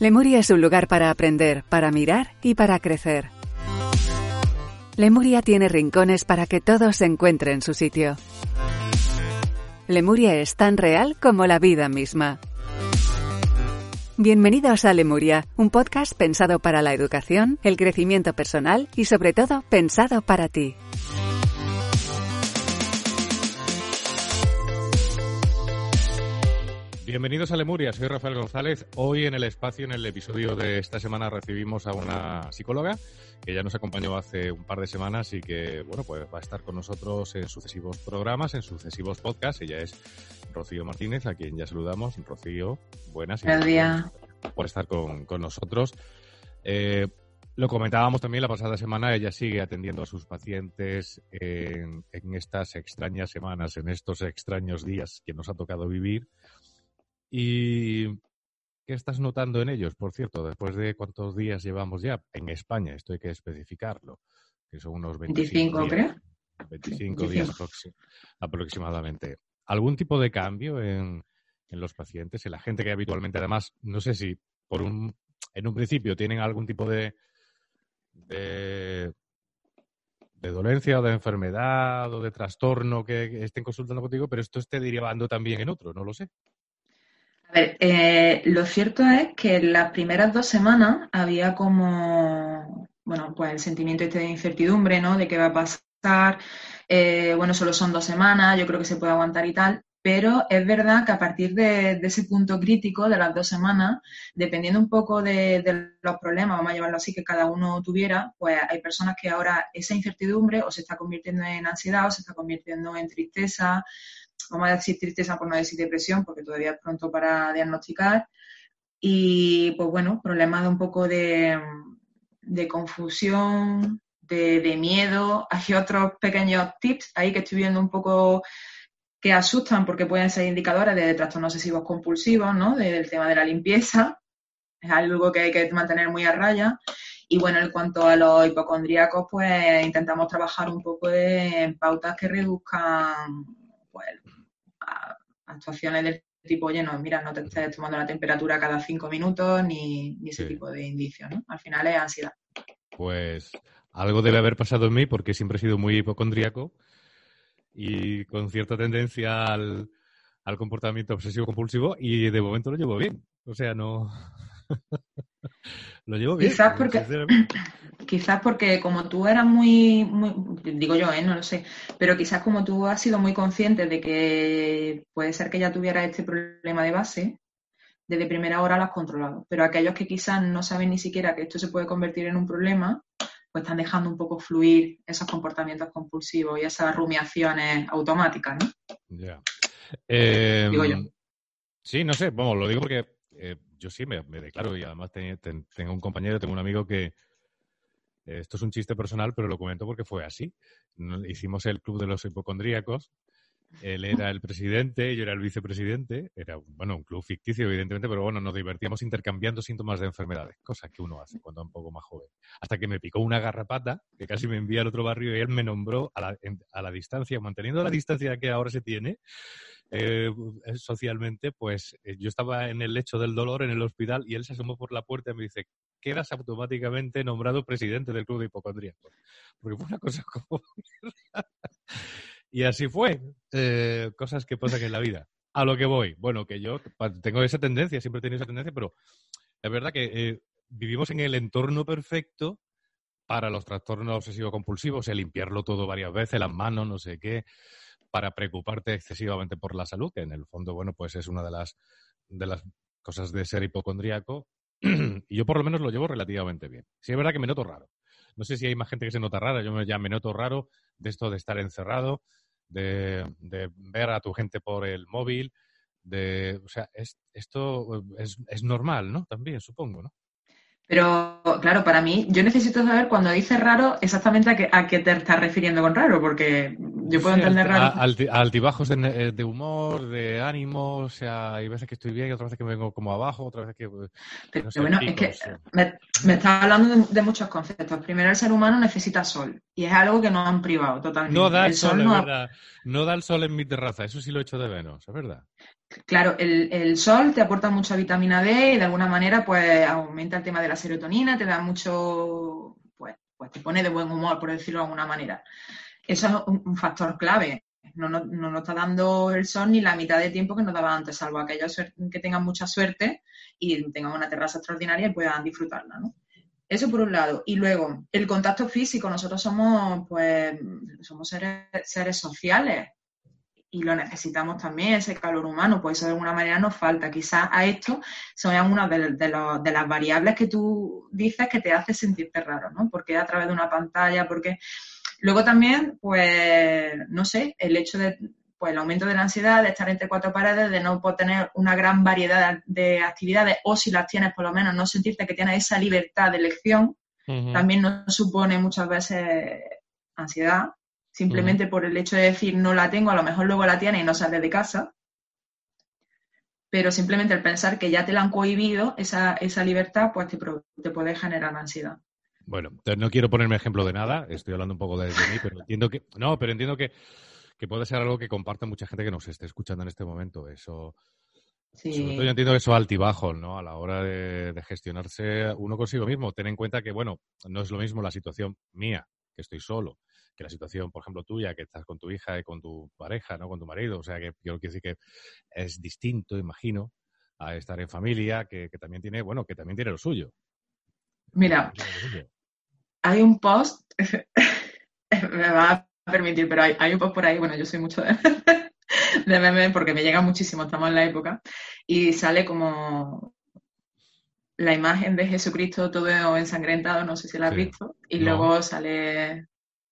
Lemuria es un lugar para aprender, para mirar y para crecer. Lemuria tiene rincones para que todo se encuentre en su sitio. Lemuria es tan real como la vida misma. Bienvenidos a Lemuria, un podcast pensado para la educación, el crecimiento personal y sobre todo pensado para ti. Bienvenidos a Lemuria, soy Rafael González. Hoy en el espacio, en el episodio de esta semana, recibimos a una psicóloga que ya nos acompañó hace un par de semanas y que, bueno, pues va a estar con nosotros en sucesivos programas, en sucesivos podcasts. Ella es Rocío Martínez, a quien ya saludamos. Rocío, buenas. Buenos días. Por estar con, con nosotros. Eh, lo comentábamos también la pasada semana, ella sigue atendiendo a sus pacientes en, en estas extrañas semanas, en estos extraños días que nos ha tocado vivir. ¿Y qué estás notando en ellos, por cierto? Después de cuántos días llevamos ya en España, esto hay que especificarlo, que son unos 25, 25, días, creo. 25 días 25. aproxi- aproximadamente. ¿Algún tipo de cambio en, en los pacientes, en la gente que habitualmente, además, no sé si por un, en un principio tienen algún tipo de, de, de dolencia o de enfermedad o de trastorno que, que estén consultando contigo, pero esto esté derivando también en otro, no lo sé. A ver, eh, lo cierto es que las primeras dos semanas había como, bueno, pues el sentimiento este de incertidumbre, ¿no? De qué va a pasar. Eh, bueno, solo son dos semanas, yo creo que se puede aguantar y tal. Pero es verdad que a partir de, de ese punto crítico de las dos semanas, dependiendo un poco de, de los problemas, vamos a llevarlo así, que cada uno tuviera, pues hay personas que ahora esa incertidumbre o se está convirtiendo en ansiedad o se está convirtiendo en tristeza, vamos a decir tristeza por no decir depresión, porque todavía es pronto para diagnosticar. Y pues bueno, problemas de un poco de, de confusión, de, de miedo. Hay otros pequeños tips ahí que estoy viendo un poco que asustan porque pueden ser indicadores de trastornos obsesivos compulsivos, ¿no? Del tema de la limpieza. Es algo que hay que mantener muy a raya. Y bueno, en cuanto a los hipocondríacos, pues intentamos trabajar un poco de, en pautas que reduzcan pues, actuaciones del tipo, oye, no, mira, no te estés tomando la temperatura cada cinco minutos, ni, ni ese Sí. tipo de indicios, ¿no? Al final es ansiedad. Pues algo debe haber pasado en mí porque siempre he sido muy hipocondríaco y con cierta tendencia al, al comportamiento obsesivo compulsivo y de momento lo llevo bien. O sea, no... lo llevo bien. Quizás porque-. Quizás porque como tú eras muy, muy, digo yo, ¿eh? no lo sé, pero quizás como tú has sido muy consciente de que puede ser que ya tuvieras este problema de base, desde primera hora lo has controlado. Pero aquellos que quizás no saben ni siquiera que esto se puede convertir en un problema, pues están dejando un poco fluir esos comportamientos compulsivos y esas rumiaciones automáticas, ¿no? Ya. Eh, Digo yo. Sí, no sé, vamos, lo digo porque eh, yo sí me, me declaro y además te- te- tengo un compañero, tengo un amigo que eh, esto es un chiste personal, pero lo comento porque fue así. Hicimos el club de los hipocondríacos. Él era el presidente, yo era el vicepresidente. Era, bueno, un club ficticio, evidentemente, pero bueno, nos divertíamos intercambiando síntomas de enfermedades, cosas que uno hace cuando es un poco más joven. Hasta que me picó una garrapata, que casi me envía al otro barrio y él me nombró a la, a la distancia, manteniendo la distancia que ahora se tiene, eh, socialmente, pues eh, yo estaba en el lecho del dolor en el hospital y él se asomó por la puerta y me dice, quedas automáticamente nombrado presidente del club de hipocondríacos. Porque fue una cosa como... y así fue. Eh, cosas que pasan en la vida. A lo que voy. Bueno, que yo tengo esa tendencia, siempre he tenido esa tendencia, pero es verdad que eh, vivimos en el entorno perfecto para los trastornos obsesivo-compulsivos, el limpiarlo todo varias veces, las manos, no sé qué, para preocuparte excesivamente por la salud, que en el fondo, bueno, pues es una de las, de las cosas de ser hipocondríaco. y yo por lo menos lo llevo relativamente bien. Sí es verdad que me noto raro. no sé si hay más gente que se nota rara, yo me, ya me noto raro de esto de estar encerrado, de, de ver a tu gente por el móvil, de, o sea, es, esto es, es normal, ¿no? También, supongo, ¿no? Pero, claro, para mí, yo necesito saber cuando dices raro exactamente a qué, a qué te estás refiriendo con raro, porque yo puedo Sí, entender raro. altibajos de, ne- de humor, de ánimo, o sea, hay veces que estoy bien, otras veces que me vengo como abajo, otras veces que... Pero no sé, bueno, es que eh. me, me estás hablando de, de muchos conceptos. Primero, el ser humano necesita sol, y es algo que nos han privado totalmente. No da el sol, no ha-. No da el sol en mi terraza, eso sí lo echo de menos, es verdad. Claro, el, sol te aporta mucha vitamina D y de alguna manera pues aumenta el tema de la serotonina, te da mucho, pues, pues te pone de buen humor, por decirlo de alguna manera. Eso es un, factor clave. No, no, no nos está dando el sol ni la mitad de tiempo que nos daba antes, salvo aquellos que tengan mucha suerte y tengan una terraza extraordinaria y puedan disfrutarla, ¿no? Eso por un lado. Y luego, el contacto físico. Nosotros somos, pues, somos seres sociales y lo necesitamos también, ese calor humano, pues eso de alguna manera nos falta. Quizás a esto son una de, de los- de las variables que tú dices que te hace sentirte raro, ¿no? Porque a través de una pantalla, porque luego también, pues, no sé, el hecho de, pues, el aumento de la ansiedad, de estar entre cuatro paredes, de no poder tener una gran variedad de actividades, o si las tienes, por lo menos, no sentirte que tienes esa libertad de elección, también nos supone muchas veces ansiedad, simplemente por el hecho de decir no la tengo, a lo mejor luego la tienes y no sales de casa, pero simplemente el pensar que ya te la han cohibido, esa, esa libertad, pues te, te puede generar ansiedad. Bueno, no quiero ponerme ejemplo de nada, estoy hablando un poco de, de mí, pero entiendo que... No, pero entiendo que, que puede ser algo que comparte mucha gente que nos esté escuchando en este momento. Eso... Sí. Sobre todo yo entiendo que eso altibajos, ¿no? A la hora de, de gestionarse uno consigo mismo. Ten en cuenta que, bueno, no es lo mismo la situación mía, que estoy solo, que la situación, por ejemplo, tuya, que estás con tu hija y con tu pareja, ¿no? Con tu marido. O sea, que yo quiero decir que es distinto, imagino, a estar en familia, que, que también tiene, bueno, que también tiene lo suyo. Mira, hay un post, me va a permitir, pero hay, hay un post por ahí, bueno, yo soy mucho de, de memes porque me llega muchísimo, estamos en la época, y sale como la imagen de Jesucristo todo ensangrentado, no sé si la has Sí. visto, y No. luego sale,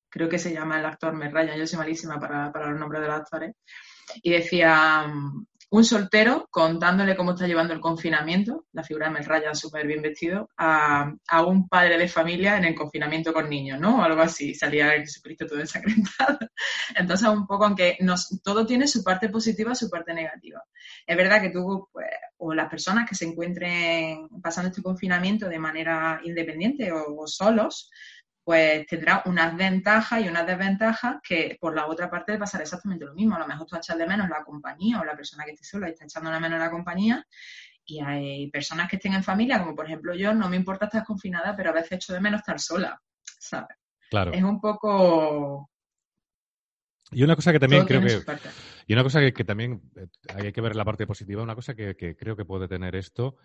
creo que se llama el actor Me Raya, yo soy malísima para, para los nombres de los actores, y decía mm, un soltero contándole cómo está llevando el confinamiento, la figura de Mel Raya súper bien vestido, a, a un padre de familia en el confinamiento con niños, ¿no? O algo así, salía Jesucristo todo ensangrentado. Entonces, un poco, aunque nos, todo tiene su parte positiva, su parte negativa. Es verdad que tú, pues, o las personas que se encuentren pasando este confinamiento de manera independiente o, o solos, pues tendrá unas ventajas y unas desventajas que por la otra parte de pasar exactamente lo mismo. A lo mejor tú echas de menos la compañía o la persona que esté sola y está echando de menos la compañía y hay personas que estén en familia, como por ejemplo yo, no me importa estar confinada, pero a veces echo de menos estar sola, ¿sabes? Claro. Es un poco... Y una cosa que también todo creo que. Y una cosa que, que también eh, hay que ver la parte positiva, una cosa que, que creo que puede tener esto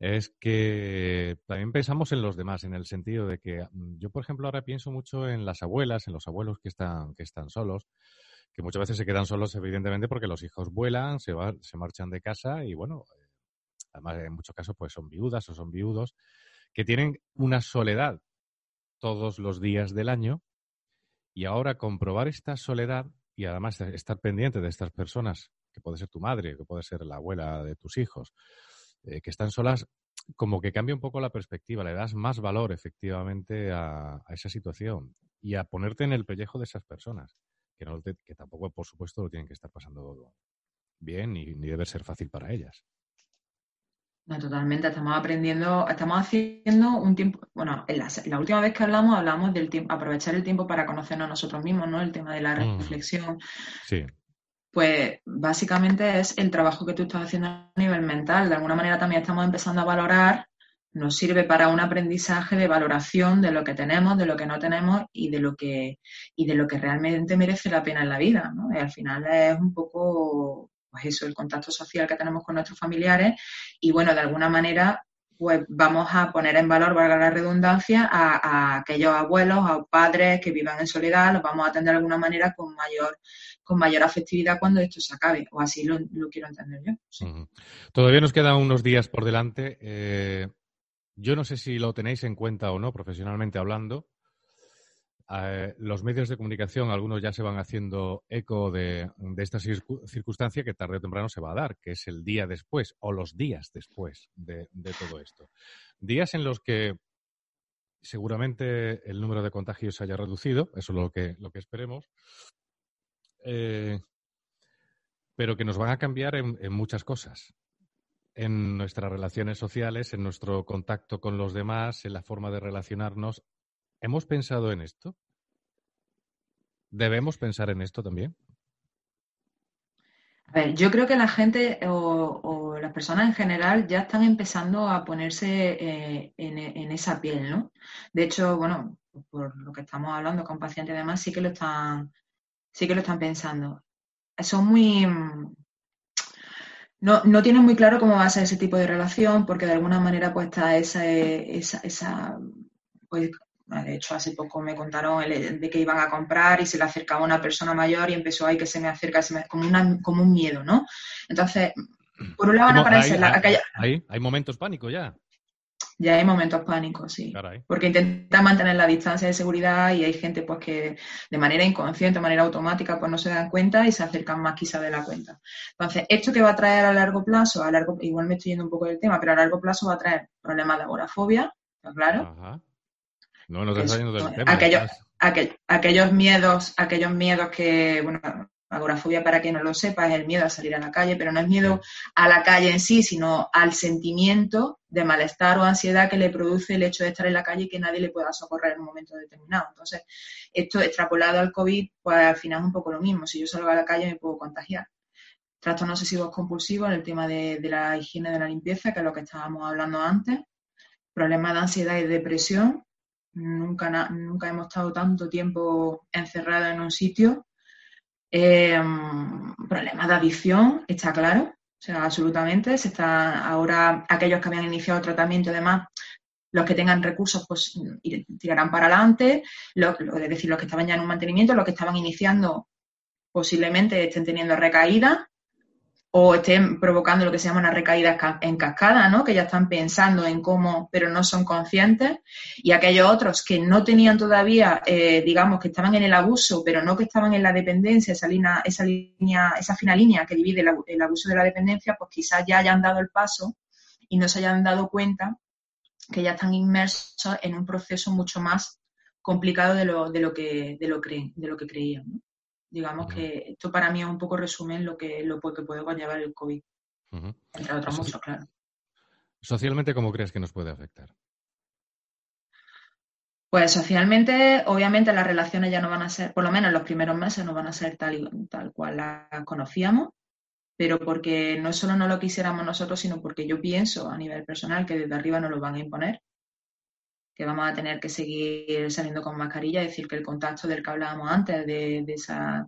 es que también pensamos en los demás, en el sentido de que mm, yo, por ejemplo, ahora pienso mucho en las abuelas, en los abuelos que están, que están solos, que muchas veces se quedan solos, evidentemente, porque los hijos vuelan, se, va- se marchan de casa y, bueno, eh, además en muchos casos pues son viudas o son viudos, que tienen una soledad todos los días del año y ahora comprobar esta soledad y además de estar pendiente de estas personas, que puede ser tu madre, que puede ser la abuela de tus hijos, eh, que están solas, como que cambia un poco la perspectiva, le das más valor efectivamente a, a esa situación y a ponerte en el pellejo de esas personas, que, no te- que tampoco, por supuesto, lo tienen que estar pasando bien ni, ni debe ser fácil para ellas. No, totalmente, estamos aprendiendo, estamos haciendo un tiempo, bueno, en la, la última vez que hablamos, hablamos del tiempo, aprovechar el tiempo para conocernos nosotros mismos, ¿no? El tema de la Mm. reflexión. Sí, Pues básicamente es el trabajo que tú estás haciendo a nivel mental. De alguna manera también estamos empezando a valorar, nos sirve para un aprendizaje de valoración de lo que tenemos, de lo que no tenemos y de lo que, y de lo que realmente merece la pena en la vida, al final es un poco, pues eso, el contacto social que tenemos con nuestros familiares y bueno, de alguna manera pues vamos a poner en valor, valga la redundancia, a, a aquellos abuelos, a padres que vivan en soledad, los vamos a atender de alguna manera con mayor, con mayor afectividad cuando esto se acabe, o así lo, lo quiero entender yo. sí. Todavía nos quedan unos días por delante. Eh, yo no sé si lo tenéis en cuenta o no, profesionalmente hablando, eh, los medios de comunicación, algunos ya se van haciendo eco de, esta circu- circunstancia que tarde o temprano se va a dar, que es el día después o los días después de, de todo esto. Días en los que seguramente el número de contagios se haya reducido, eso es lo que, lo que esperemos, eh, pero que nos van a cambiar en, muchas cosas. En nuestras relaciones sociales, en nuestro contacto con los demás, en la forma de relacionarnos. ¿Hemos pensado en esto? ¿Debemos pensar en esto también? A ver, yo creo que la gente o, o las personas en general ya están empezando a ponerse eh, en, en esa piel, ¿no? De hecho, bueno, por lo que estamos hablando con pacientes y demás, sí que lo están, sí que lo están pensando. Son muy, mm, no, no tienen muy claro cómo va a ser ese tipo de relación, porque de alguna manera pues está esa, esa, esa pues, de hecho hace poco me contaron el- de que iban a comprar y se le acercaba una persona mayor y empezó ahí que se me acerca, se me- como, una, como un miedo, ¿no? Entonces, por un lado van a aparecer Hay- la- aquella- hay- hay momentos pánico ya. Ya hay momentos pánicos, sí. Caray. Porque intentan mantener la distancia de seguridad y hay gente pues que de manera inconsciente, de manera automática, pues no se dan cuenta y se acercan más quizá de la cuenta. Entonces, ¿esto que va a traer a largo plazo? A largo, igual me estoy yendo un poco del tema, pero a largo plazo va a traer problemas de agorafobia, ¿está claro? Ajá. No, no te estás es- yendo del tema. aquello- estás- Aquel- aquellos miedos, aquellos miedos que, bueno, agorafobia para quien no lo sepa es el miedo a salir a la calle, pero no es miedo a la calle en sí, sino al sentimiento de malestar o ansiedad que le produce el hecho de estar en la calle y que nadie le pueda socorrer en un momento determinado. Entonces, esto extrapolado al COVID, pues al final es un poco lo mismo. Si yo salgo a la calle me puedo contagiar. Trastornos obsesivos compulsivos en el tema de, de la higiene de la limpieza, que es lo que estábamos hablando antes. Problemas de ansiedad y depresión. Nunca, nunca hemos estado tanto tiempo encerrados en un sitio. Eh, problemas de adicción, está claro. O sea, absolutamente. Se está ahora aquellos que habían iniciado tratamiento y demás, los que tengan recursos, pues ir- tirarán para adelante. Lo- lo- es decir, los que estaban ya en un mantenimiento, los que estaban iniciando, posiblemente estén teniendo recaídas o estén provocando lo que se llama una recaída ca- en cascada, ¿no? Que ya están pensando en cómo, pero no son conscientes. Y aquellos otros que no tenían todavía, eh, digamos, que estaban en el abuso, pero no que estaban en la dependencia, esa línea, esa línea, esa fina línea que divide el, abu- el abuso de la dependencia, pues quizás ya hayan dado el paso y no se hayan dado cuenta que ya están inmersos en un proceso mucho más complicado de lo, de lo que, de lo creen, de lo que creían. Digamos que esto para mí es un poco resumen lo que, lo que puede conllevar el COVID, entre otros muchos, claro. Socialmente, ¿cómo crees que nos puede afectar? Pues socialmente, obviamente las relaciones ya no van a ser, por lo menos en los primeros meses no van a ser tal, y- tal cual las conocíamos, pero porque no solo no lo quisiéramos nosotros, sino porque yo pienso a nivel personal que desde arriba nos lo van a imponer, que vamos a tener que seguir saliendo con mascarilla, es decir, que el contacto del que hablábamos antes, de, esa,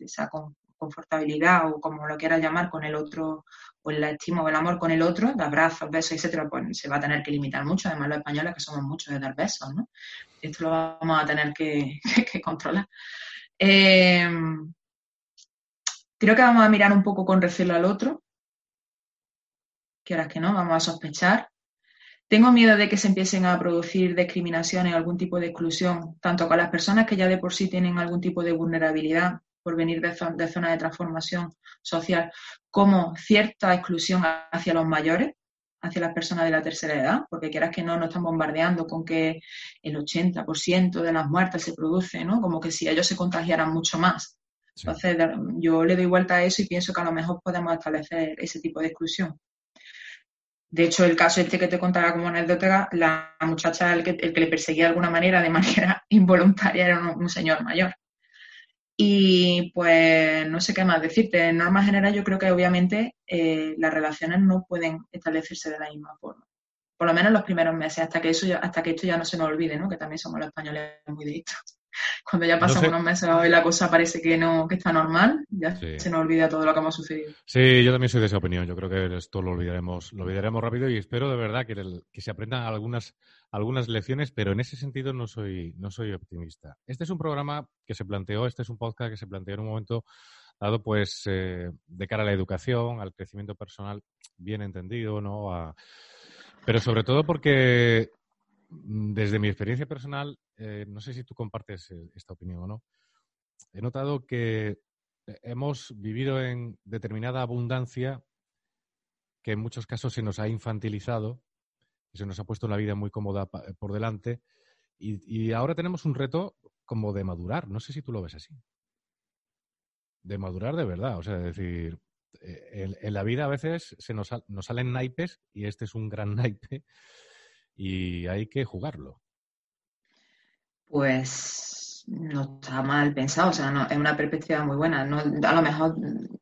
esa con- confortabilidad o como lo quieras llamar con el otro, o la estima o el amor con el otro, de abrazos, besos, etcétera, pues se va a tener que limitar mucho. Además, los españoles que somos muchos de dar besos, ¿no? Esto lo vamos a tener que, que controlar. Eh, creo que vamos a mirar un poco con recelo al otro. Quieras que no, vamos a sospechar. Tengo miedo de que se empiecen a producir discriminaciones o algún tipo de exclusión, tanto con las personas que ya de por sí tienen algún tipo de vulnerabilidad por venir de, zo- de zonas de transformación social, como cierta exclusión hacia los mayores, hacia las personas de la tercera edad, porque quieras que no, nos están bombardeando con que el 80% de las muertes se produce, ¿no? Como que si ellos se contagiaran mucho más. Sí. Entonces, yo le doy vuelta a eso y pienso que a lo mejor podemos establecer ese tipo de exclusión. De hecho, el caso este que te contaba como anécdota, la muchacha, el que, el que le perseguía de alguna manera, de manera involuntaria, era un, señor mayor. Y pues no sé qué más decirte. En norma general, yo creo que obviamente eh, las relaciones no pueden establecerse de la misma forma. Por lo menos los primeros meses, hasta que eso hasta que esto ya no se nos olvide, ¿no? Que también somos los españoles muy de esto. Cuando ya No pasan sé. unos meses y la cosa parece que no, que está normal, ya Sí. se nos olvida todo lo que hemos sucedido. Sí, yo también soy de esa opinión. Yo creo que esto lo olvidaremos, lo olvidaremos rápido y espero de verdad que, el- que se aprendan algunas, algunas lecciones, pero en ese sentido no soy, no soy optimista. Este es un programa que se planteó, este es un podcast que se planteó en un momento dado, pues, eh, de cara a la educación, al crecimiento personal bien entendido, ¿no? A- pero sobre todo porque desde mi experiencia personal eh, no sé si tú compartes eh, esta opinión o no, he notado que hemos vivido en determinada abundancia que en muchos casos se nos ha infantilizado y se nos ha puesto la vida muy cómoda por delante y, ahora tenemos un reto como de madurar. No sé si tú lo ves así. De madurar de verdad. O sea, decir, eh, en, la vida a veces se nos, nos salen naipes y este es un gran naipe y hay que jugarlo. Pues no está mal pensado, o sea, no, es una perspectiva muy buena. No, a lo mejor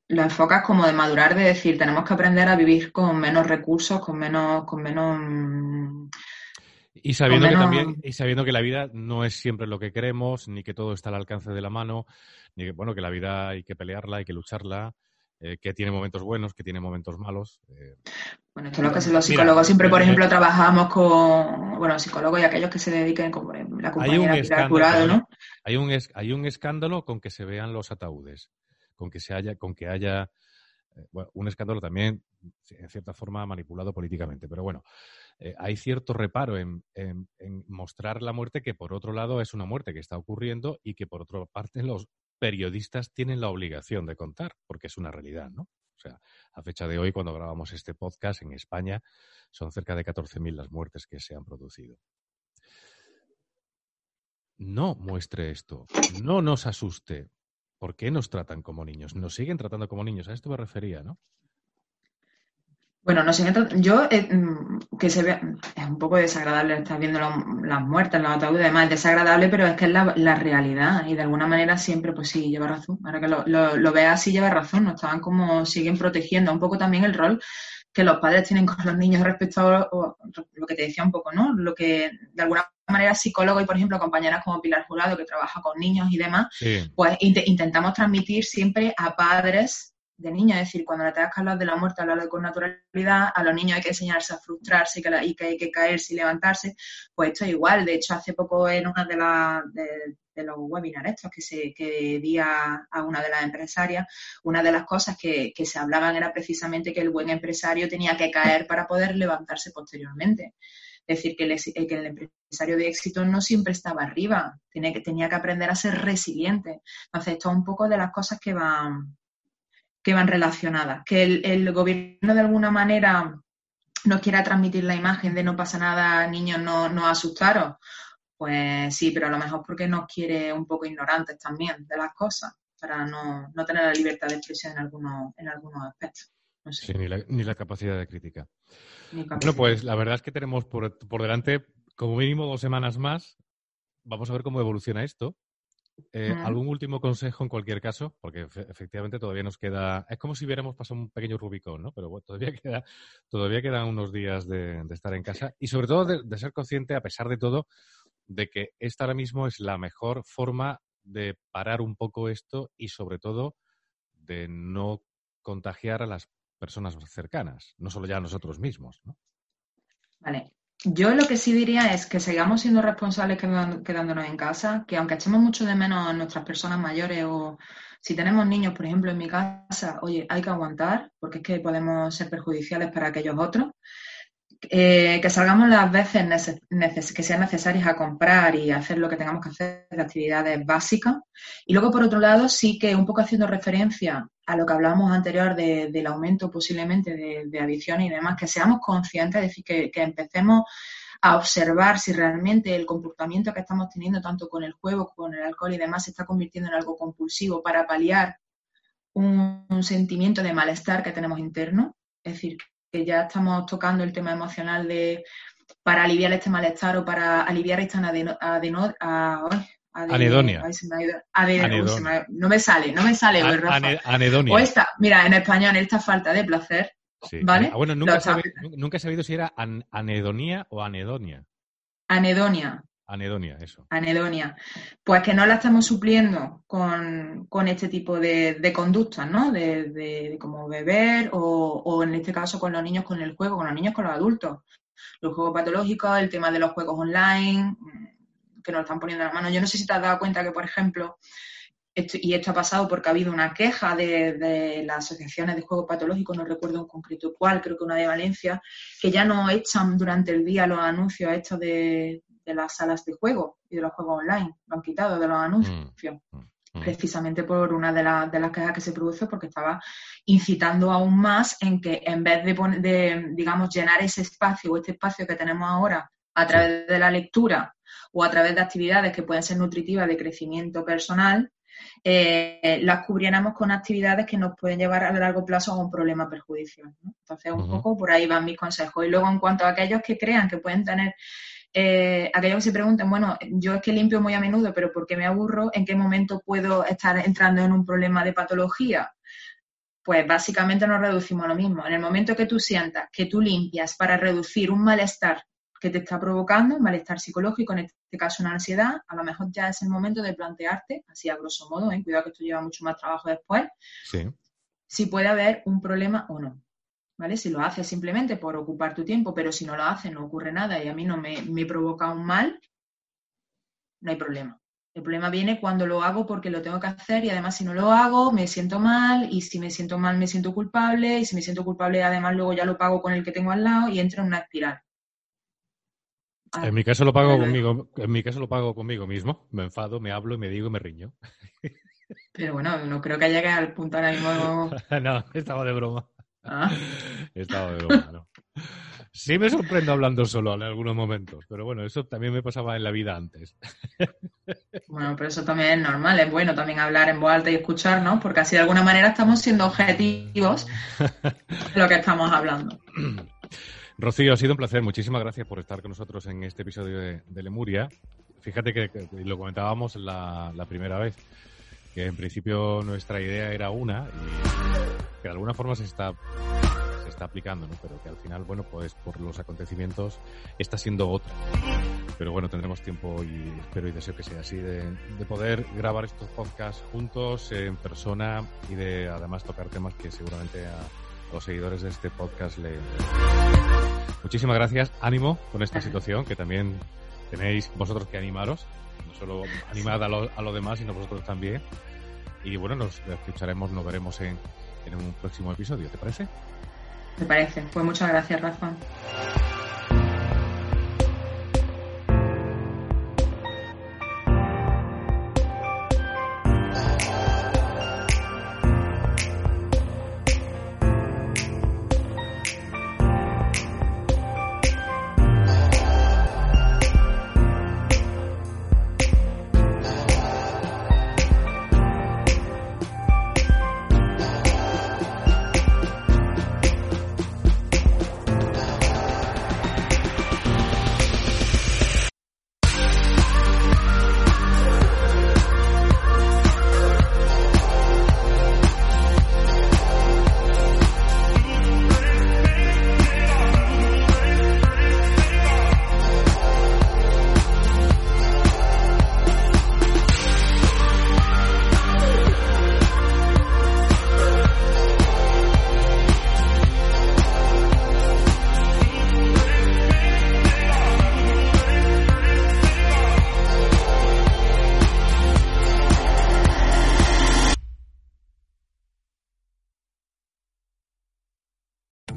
lo enfocas como de madurar, de decir, tenemos que aprender a vivir con menos recursos, con menos, con menos y sabiendo que también, y sabiendo que la vida no es siempre lo que queremos, ni que todo está al alcance de la mano, ni que bueno, que la vida hay que pelearla, hay que lucharla, eh, que tiene momentos buenos, que tiene momentos malos. Eh. Bueno, esto es lo que hacen los psicólogos. Siempre, por ejemplo, trabajamos con bueno, psicólogos y aquellos que se dediquen como la compañera hay un Curado, ¿no? Hay un, hay un escándalo con que se vean los ataúdes, con que se haya, con que haya eh, bueno, un escándalo también, en cierta forma, manipulado políticamente. Pero bueno, hay cierto reparo en, en, mostrar la muerte que, por otro lado, es una muerte que está ocurriendo y que, por otra parte, los periodistas tienen la obligación de contar, porque es una realidad, ¿no? O sea, a fecha de hoy, cuando grabamos este podcast en España, son cerca de 14.000 las muertes que se han producido. No muestre esto, no nos asuste. ¿Por qué nos tratan como niños? Nos siguen tratando como niños. A esto me refería, ¿no? Bueno, no sé, yo eh, mm, que se ve, es un poco desagradable estar viendo las muertes, los ataúdes y demás, es desagradable, pero es que es la, realidad y de alguna manera siempre, pues sí, lleva razón. Ahora que lo, lo, veas así, lleva razón, nos estaban como, siguen protegiendo un poco también el rol que los padres tienen con los niños respecto a lo que te decía un poco, ¿no? Lo que de alguna manera psicólogo y, por ejemplo, compañeras como Pilar Jurado, que trabaja con niños y demás, pues intentamos transmitir siempre a padres de niños, es decir, cuando le tengas que hablar de la muerte, hablarlo con naturalidad, a los niños hay que enseñarse a frustrarse y que, y que hay que caerse y levantarse, pues esto es igual. De hecho, hace poco en una de, las de, los webinars estos que, se, que di a, una de las empresarias, una de las cosas que, se hablaban era precisamente que el buen empresario tenía que caer para poder levantarse posteriormente. Es decir, que el, que el empresario de éxito no siempre estaba arriba, tenía que, tenía que aprender a ser resiliente. Entonces, esto es un poco de las cosas que van, que van relacionadas. Que el, gobierno de alguna manera nos quiera transmitir la imagen de no pasa nada, niños, no, no asustaros. Pues sí, pero a lo mejor porque nos quiere un poco ignorantes también de las cosas, para no, tener la libertad de expresión en algunos, en algunos aspectos. Sí, ni la, ni la, capacidad de crítica. Bueno, pues la verdad es que tenemos por, por delante como mínimo dos semanas más. Vamos a ver cómo evoluciona esto. Eh, ¿Algún último consejo en cualquier caso? Porque efectivamente todavía nos queda. Es como si hubiéramos pasado un pequeño Rubicón, ¿no? Pero bueno, todavía, queda, todavía quedan unos días de, estar en casa y sobre todo de, ser consciente, a pesar de todo, de que esta ahora mismo es la mejor forma de parar un poco esto y sobre todo de no contagiar a las personas cercanas, no solo ya a nosotros mismos, ¿no? Vale. Yo lo que sí diría es que sigamos siendo responsables quedándonos en casa, que aunque echemos mucho de menos a nuestras personas mayores o si tenemos niños, por ejemplo, en mi casa, oye, hay que aguantar porque es que podemos ser perjudiciales para aquellos otros. Eh, que salgamos las veces que sean necesarias a comprar y hacer lo que tengamos que hacer de actividades básicas. Y luego, por otro lado, sí que un poco haciendo referencia a lo que hablábamos anterior del aumento posiblemente de, adicciones y demás, que seamos conscientes, es decir, que, empecemos a observar si realmente el comportamiento que estamos teniendo tanto con el juego, con el alcohol y demás, se está convirtiendo en algo compulsivo para paliar un, un sentimiento de malestar que tenemos interno. Es decir, que ya estamos tocando el tema emocional de para aliviar este malestar o para aliviar esta anedonia. no me sale, no me sale. anedonia. O esta, mira, en español, esta falta de placer. ¿Vale? Ah, bueno, nunca, he sabido, nunca, he sabido, si era anedonía o anedonia. Anedonia. Anedonia, eso. Anedonia. Pues que no la estamos supliendo con, este tipo de, conductas, ¿no? De, como beber o, en este caso con los niños con el juego, con los niños con los adultos. Los juegos patológicos, el tema de los juegos online, mm, que nos están poniendo en la mano. Yo no sé si te has dado cuenta que, por ejemplo, y esto ha pasado porque ha habido una queja de, de, las asociaciones de juegos patológicos, no recuerdo en concreto cuál, creo que una de Valencia, que ya no echan durante el día los anuncios estos de, de las salas de juego y de los juegos online. Lo han quitado de los anuncios. Mm, mm. Precisamente por una de, las de las quejas que se produce, porque estaba incitando aún más en que en vez de, poner- de, digamos, llenar ese espacio o este espacio que tenemos ahora a través de la lectura o a través de actividades que pueden ser nutritivas de crecimiento personal, eh, las cubriéramos con actividades que nos pueden llevar a largo plazo a un problema perjudicial. ¿no? Entonces, un poco por ahí van mis consejos. Y luego, en cuanto a aquellos que crean que pueden tener, eh, aquellos que se pregunten, bueno, yo es que limpio muy a menudo, pero ¿por qué me aburro? ¿En qué momento puedo estar entrando en un problema de patología? Pues básicamente nos reducimos a lo mismo. En el momento que tú sientas que tú limpias para reducir un malestar que te está provocando, un malestar psicológico, en este caso una ansiedad, a lo mejor ya es el momento de plantearte, así a grosso modo, ¿eh? cuidado que esto lleva mucho más trabajo después, Sí. si puede haber un problema o no. ¿Vale? Si lo haces simplemente por ocupar tu tiempo, pero si no lo haces no ocurre nada y a mí no me, me provoca un mal, no hay problema. El problema viene cuando lo hago porque lo tengo que hacer y además si no lo hago me siento mal y si me siento mal me siento culpable y si me siento culpable además luego ya lo pago con el que tengo al lado y entro en una espiral. Ah, En mi caso lo pago conmigo, en mi caso lo pago conmigo mismo. Me enfado, me hablo y me digo y me riño. Pero bueno, no creo que llegue al punto ahora mismo. no, estaba de broma. Ah, Estaba de broma, no. Sí me sorprendo hablando solo en algunos momentos, pero bueno, eso también me pasaba en la vida antes. Bueno, pero eso también es normal, es bueno también hablar en voz alta y escucharnos, porque así de alguna manera estamos siendo objetivos de lo que estamos hablando. Rocío, ha sido un placer. Muchísimas gracias por estar con nosotros en este episodio de, de Lemuria. Fíjate que, que lo comentábamos la, la primera vez, que en principio nuestra idea era una y que de alguna forma se está se está aplicando, ¿no? pero que al final, bueno, pues por los acontecimientos está siendo otra. Pero bueno, tendremos tiempo y espero y deseo que sea así, de, de poder grabar estos podcasts juntos, en persona y de además tocar temas que seguramente a los seguidores de este podcast le... Muchísimas gracias, ánimo con esta situación, que también tenéis vosotros que animaros, no solo animad a lo, a lo demás, sino vosotros también. Y bueno, nos escucharemos, nos veremos en, en un próximo episodio, ¿te parece? Me parece. Pues muchas gracias, Rafa.